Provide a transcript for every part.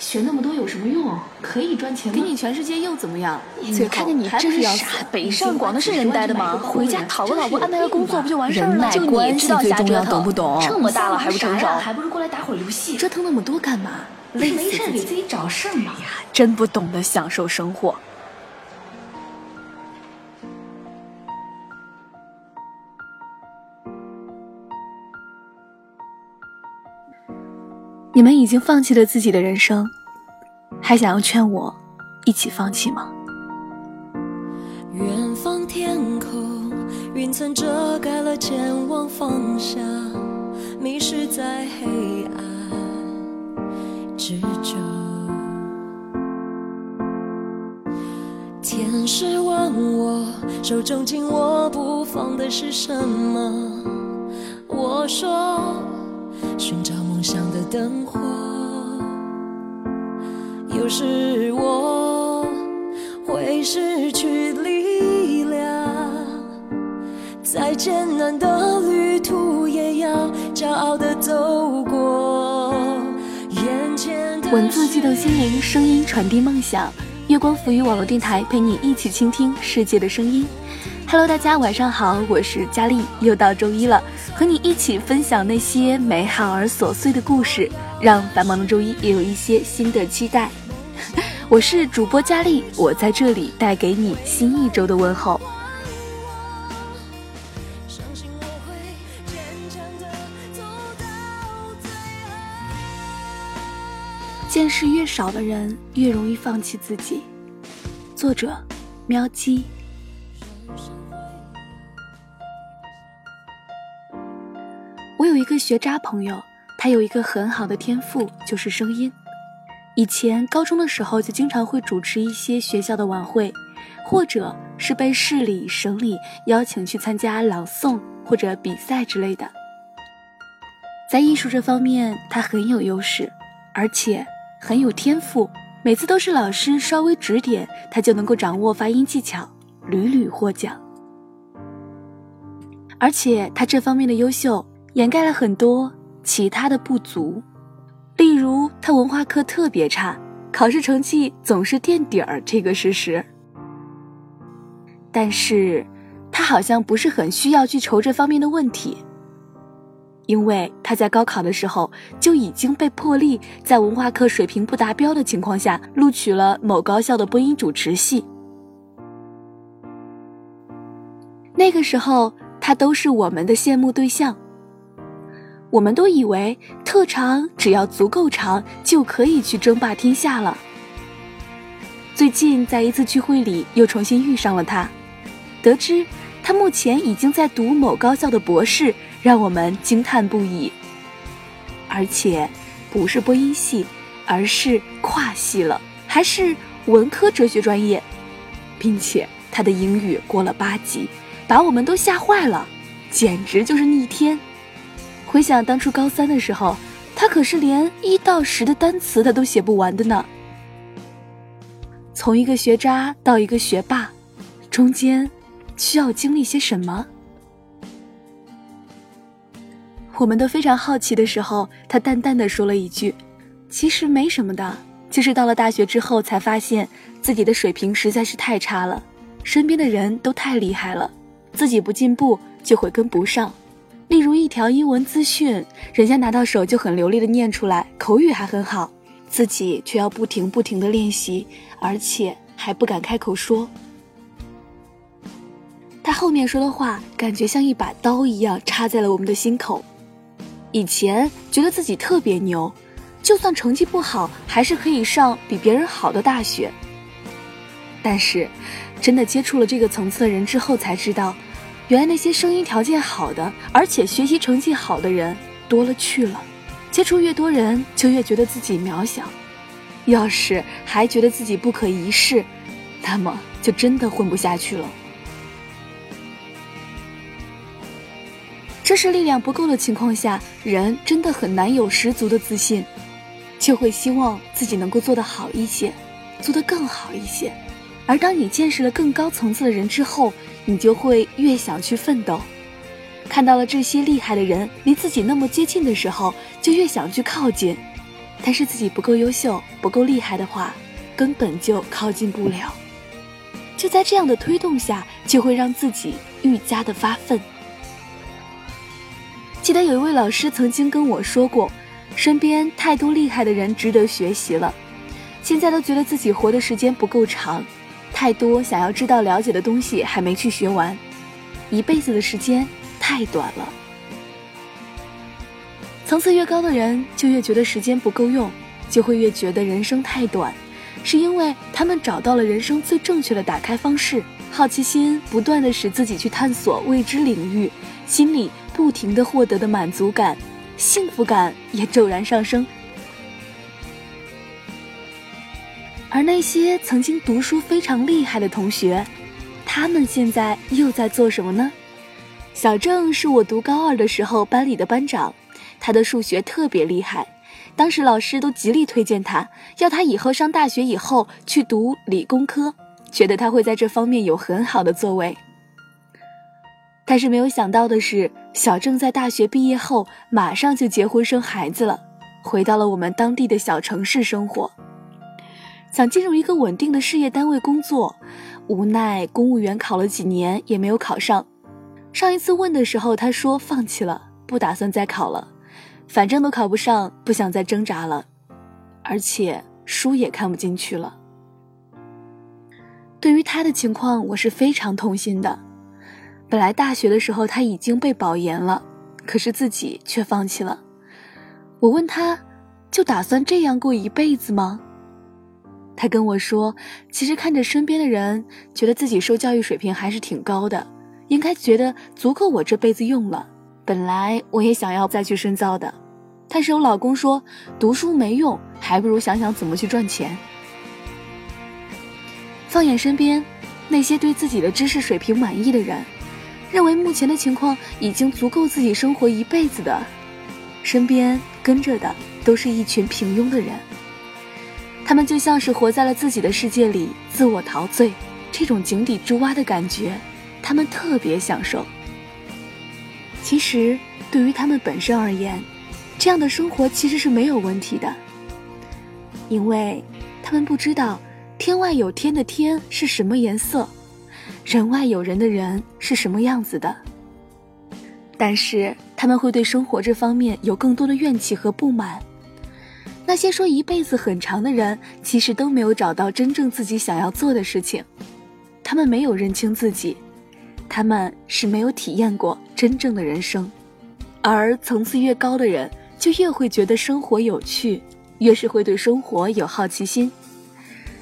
学那么多有什么用？可以赚钱吗？给你全世界又怎么样？嘴看见你真傻，北上广的是人待的吗？回家讨个老婆，安排个工作不就完事儿了？就你知道瞎折腾，懂不懂？这么大了还不成熟？还不如过来打会儿游戏。折腾那么多干嘛？累没事给自己找事儿嘛。呀，真不懂得享受生活。你们已经放弃了自己的人生，还想要劝我一起放弃吗？远方天空，云层遮盖了前往方向，迷失在黑暗之中。天使问我，手中紧握不放的是什么？我说，寻找。梦想的灯火，有时我会失去力量，再艰难的旅途也要骄傲的走过。眼前的文字激动心灵，声音传递梦想。月光浮语网络电台陪你一起倾听世界的声音。Hello，大家晚上好，我是佳丽，又到周一了。和你一起分享那些美好而琐碎的故事，让繁忙的周一也有一些新的期待。我是主播佳丽，我在这里带给你新一周的问候。见识越少的人，越容易放弃自己。作者：喵姬。我有一个学渣朋友，他有一个很好的天赋，就是声音。以前高中的时候，就经常会主持一些学校的晚会，或者是被市里、省里邀请去参加朗诵或者比赛之类的。在艺术这方面，他很有优势，而且很有天赋。每次都是老师稍微指点，他就能够掌握发音技巧，屡屡获奖。而且他这方面的优秀。掩盖了很多其他的不足，例如他文化课特别差，考试成绩总是垫底儿这个事实。但是，他好像不是很需要去愁这方面的问题，因为他在高考的时候就已经被破例在文化课水平不达标的情况下录取了某高校的播音主持系。那个时候，他都是我们的羡慕对象。我们都以为特长只要足够长就可以去争霸天下了。最近在一次聚会里又重新遇上了他，得知他目前已经在读某高校的博士，让我们惊叹不已。而且不是播音系，而是跨系了，还是文科哲学专业，并且他的英语过了八级，把我们都吓坏了，简直就是逆天。回想当初高三的时候，他可是连一到十的单词他都写不完的呢。从一个学渣到一个学霸，中间需要经历些什么？我们都非常好奇的时候，他淡淡的说了一句：“其实没什么的，就是到了大学之后才发现自己的水平实在是太差了，身边的人都太厉害了，自己不进步就会跟不上。”例如一条英文资讯，人家拿到手就很流利的念出来，口语还很好，自己却要不停不停的练习，而且还不敢开口说。他后面说的话，感觉像一把刀一样插在了我们的心口。以前觉得自己特别牛，就算成绩不好，还是可以上比别人好的大学。但是，真的接触了这个层次的人之后，才知道。原来那些声音条件好的，而且学习成绩好的人多了去了。接触越多人，就越觉得自己渺小。要是还觉得自己不可一世，那么就真的混不下去了。这是力量不够的情况下，人真的很难有十足的自信，就会希望自己能够做得好一些，做得更好一些。而当你见识了更高层次的人之后，你就会越想去奋斗。看到了这些厉害的人离自己那么接近的时候，就越想去靠近。但是自己不够优秀、不够厉害的话，根本就靠近不了。就在这样的推动下，就会让自己愈加的发奋。记得有一位老师曾经跟我说过，身边太多厉害的人值得学习了，现在都觉得自己活的时间不够长，太多想要知道了解的东西还没去学完，一辈子的时间太短了。层次越高的人，就越觉得时间不够用，就会越觉得人生太短。是因为他们找到了人生最正确的打开方式，好奇心不断的使自己去探索未知领域，心里不停的获得的满足感、幸福感也骤然上升。而那些曾经读书非常厉害的同学，他们现在又在做什么呢？小郑是我读高二的时候班里的班长，他的数学特别厉害。当时老师都极力推荐他，要他以后上大学以后去读理工科，觉得他会在这方面有很好的作为。但是没有想到的是，小郑在大学毕业后马上就结婚生孩子了，回到了我们当地的小城市生活。想进入一个稳定的事业单位工作，无奈公务员考了几年也没有考上。上一次问的时候，他说放弃了，不打算再考了。反正都考不上，不想再挣扎了，而且书也看不进去了。对于他的情况，我是非常痛心的。本来大学的时候他已经被保研了，可是自己却放弃了。我问他，就打算这样过一辈子吗？他跟我说，其实看着身边的人，觉得自己受教育水平还是挺高的，应该觉得足够我这辈子用了。本来我也想要再去深造的，但是我老公说读书没用，还不如想想怎么去赚钱。放眼身边，那些对自己的知识水平满意的人，认为目前的情况已经足够自己生活一辈子的，身边跟着的都是一群平庸的人。他们就像是活在了自己的世界里，自我陶醉，这种井底之蛙的感觉，他们特别享受。其实，对于他们本身而言，这样的生活其实是没有问题的，因为他们不知道天外有天的天是什么颜色，人外有人的人是什么样子的。但是他们会对生活这方面有更多的怨气和不满。那些说一辈子很长的人，其实都没有找到真正自己想要做的事情，他们没有认清自己。他们是没有体验过真正的人生，而层次越高的人，就越会觉得生活有趣，越是会对生活有好奇心，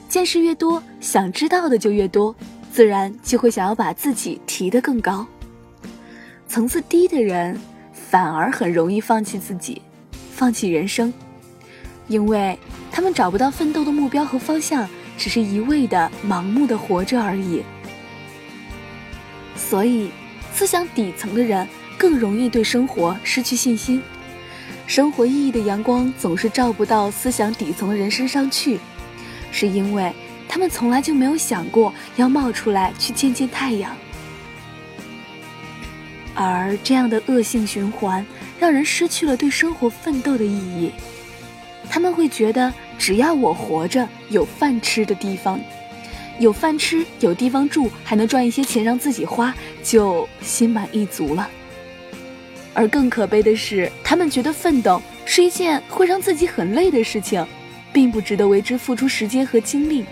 见识越多，想知道的就越多，自然就会想要把自己提得更高。层次低的人，反而很容易放弃自己，放弃人生，因为他们找不到奋斗的目标和方向，只是一味的盲目的活着而已。所以，思想底层的人更容易对生活失去信心，生活意义的阳光总是照不到思想底层的人身上去，是因为他们从来就没有想过要冒出来去见见太阳。而这样的恶性循环，让人失去了对生活奋斗的意义。他们会觉得，只要我活着，有饭吃的地方。有饭吃，有地方住，还能赚一些钱让自己花，就心满意足了。而更可悲的是，他们觉得奋斗是一件会让自己很累的事情，并不值得为之付出时间和精力。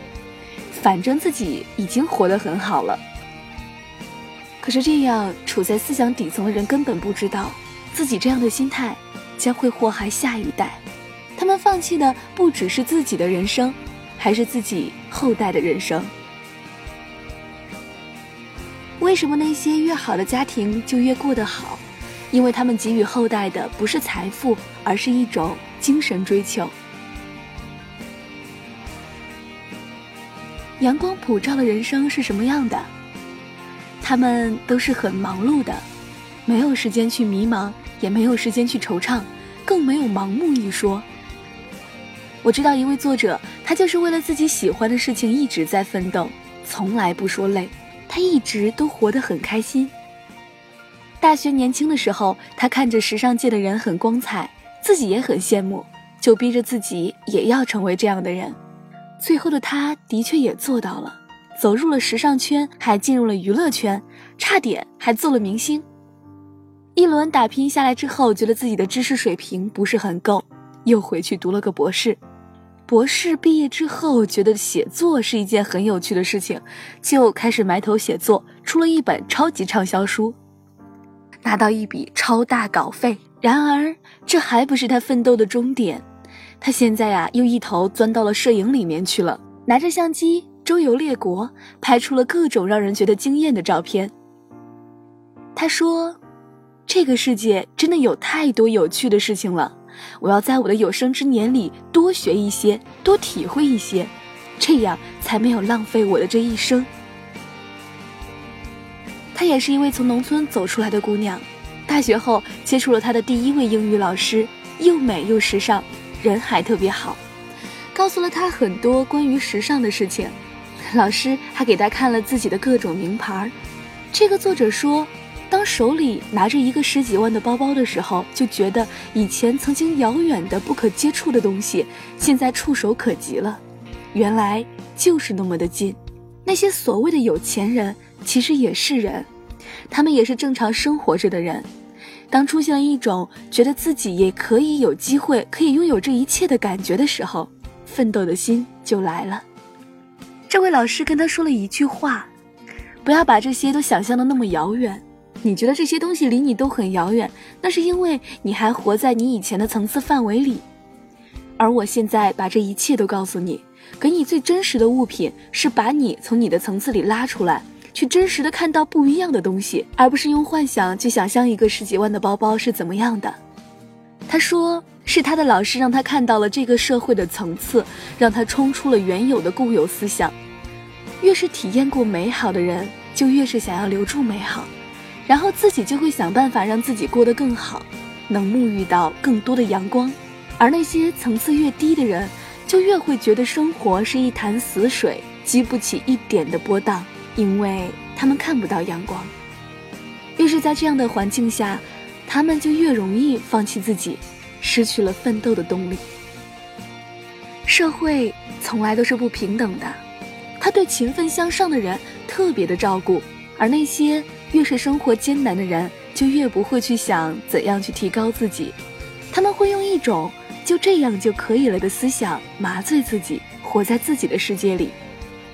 反正自己已经活得很好了。可是这样处在思想底层的人根本不知道，自己这样的心态将会祸害下一代。他们放弃的不只是自己的人生。还是自己后代的人生。为什么那些越好的家庭就越过得好？因为他们给予后代的不是财富，而是一种精神追求。阳光普照的人生是什么样的？他们都是很忙碌的，没有时间去迷茫，也没有时间去惆怅，更没有盲目一说。我知道一位作者，他就是为了自己喜欢的事情一直在奋斗，从来不说累，他一直都活得很开心。大学年轻的时候，他看着时尚界的人很光彩，自己也很羡慕，就逼着自己也要成为这样的人。最后的他的确也做到了，走入了时尚圈，还进入了娱乐圈，差点还做了明星。一轮打拼下来之后，觉得自己的知识水平不是很够，又回去读了个博士。博士毕业之后，觉得写作是一件很有趣的事情，就开始埋头写作，出了一本超级畅销书，拿到一笔超大稿费。然而，这还不是他奋斗的终点。他现在呀，又一头钻到了摄影里面去了，拿着相机周游列国，拍出了各种让人觉得惊艳的照片。他说：“这个世界真的有太多有趣的事情了。”我要在我的有生之年里多学一些，多体会一些，这样才没有浪费我的这一生。她也是一位从农村走出来的姑娘，大学后接触了她的第一位英语老师，又美又时尚，人还特别好，告诉了她很多关于时尚的事情。老师还给她看了自己的各种名牌。这个作者说。当手里拿着一个十几万的包包的时候，就觉得以前曾经遥远的不可接触的东西，现在触手可及了。原来就是那么的近。那些所谓的有钱人，其实也是人，他们也是正常生活着的人。当出现了一种觉得自己也可以有机会可以拥有这一切的感觉的时候，奋斗的心就来了。这位老师跟他说了一句话：不要把这些都想象的那么遥远。你觉得这些东西离你都很遥远，那是因为你还活在你以前的层次范围里。而我现在把这一切都告诉你，给你最真实的物品，是把你从你的层次里拉出来，去真实的看到不一样的东西，而不是用幻想去想象一个十几万的包包是怎么样的。他说，是他的老师让他看到了这个社会的层次，让他冲出了原有的固有思想。越是体验过美好的人，就越是想要留住美好。然后自己就会想办法让自己过得更好，能沐浴到更多的阳光，而那些层次越低的人，就越会觉得生活是一潭死水，激不起一点的波荡，因为他们看不到阳光。越是在这样的环境下，他们就越容易放弃自己，失去了奋斗的动力。社会从来都是不平等的，他对勤奋向上的人特别的照顾，而那些。越是生活艰难的人，就越不会去想怎样去提高自己，他们会用一种就这样就可以了的思想麻醉自己，活在自己的世界里。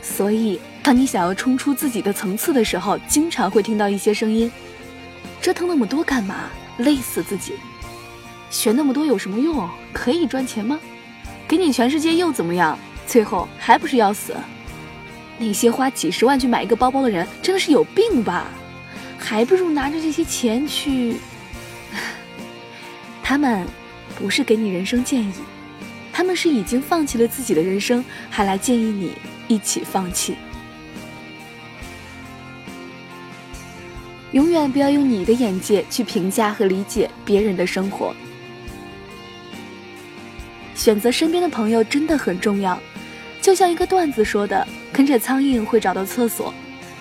所以，当你想要冲出自己的层次的时候，经常会听到一些声音：折腾那么多干嘛？累死自己！学那么多有什么用？可以赚钱吗？给你全世界又怎么样？最后还不是要死？那些花几十万去买一个包包的人，真的是有病吧？还不如拿着这些钱去。他们不是给你人生建议，他们是已经放弃了自己的人生，还来建议你一起放弃。永远不要用你的眼界去评价和理解别人的生活。选择身边的朋友真的很重要，就像一个段子说的：“跟着苍蝇会找到厕所，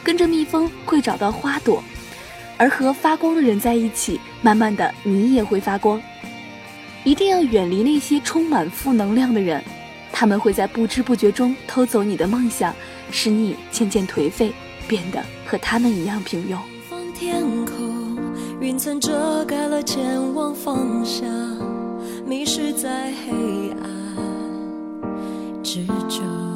跟着蜜蜂会找到花朵。”而和发光的人在一起，慢慢的你也会发光。一定要远离那些充满负能量的人，他们会在不知不觉中偷走你的梦想，使你渐渐颓废，变得和他们一样平庸。天空，云层遮盖了前往方向，迷失在黑暗之中。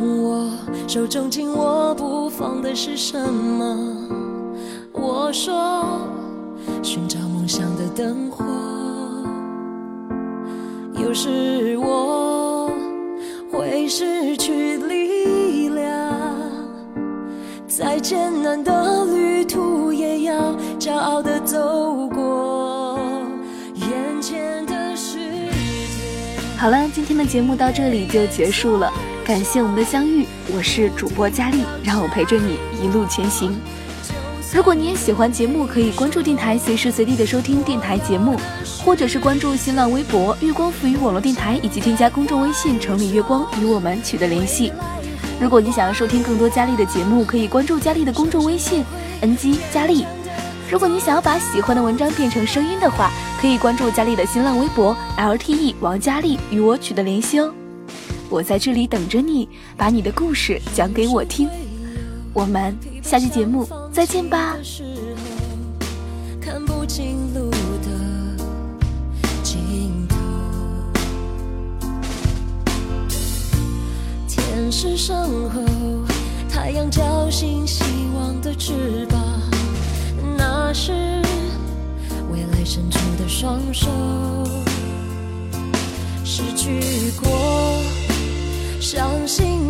我，手中紧握不放的是什么？我说，寻找梦想的灯火。有时我会失去力量，再艰难的旅途也要骄傲的走过。眼前的世。好了，今天的节目到这里就结束了，感谢我们的相遇，我是主播佳丽，让我陪着你一路前行。如果你也喜欢节目，可以关注电台，随时随地的收听电台节目，或者是关注新浪微博“月光赋予网络电台”，以及添加公众微信“城里月光”与我们取得联系。如果你想要收听更多佳丽的节目，可以关注佳丽的公众微信 “ng 佳丽”。如果你想要把喜欢的文章变成声音的话，可以关注佳丽的新浪微博 LTE 王佳丽与我取得联系哦。我在这里等着你，把你的故事讲给我听。我们下期节目再见吧。看不清路的尽头，天是身后，太阳叫醒希望的翅膀，那是未来伸出的双手，失去。相信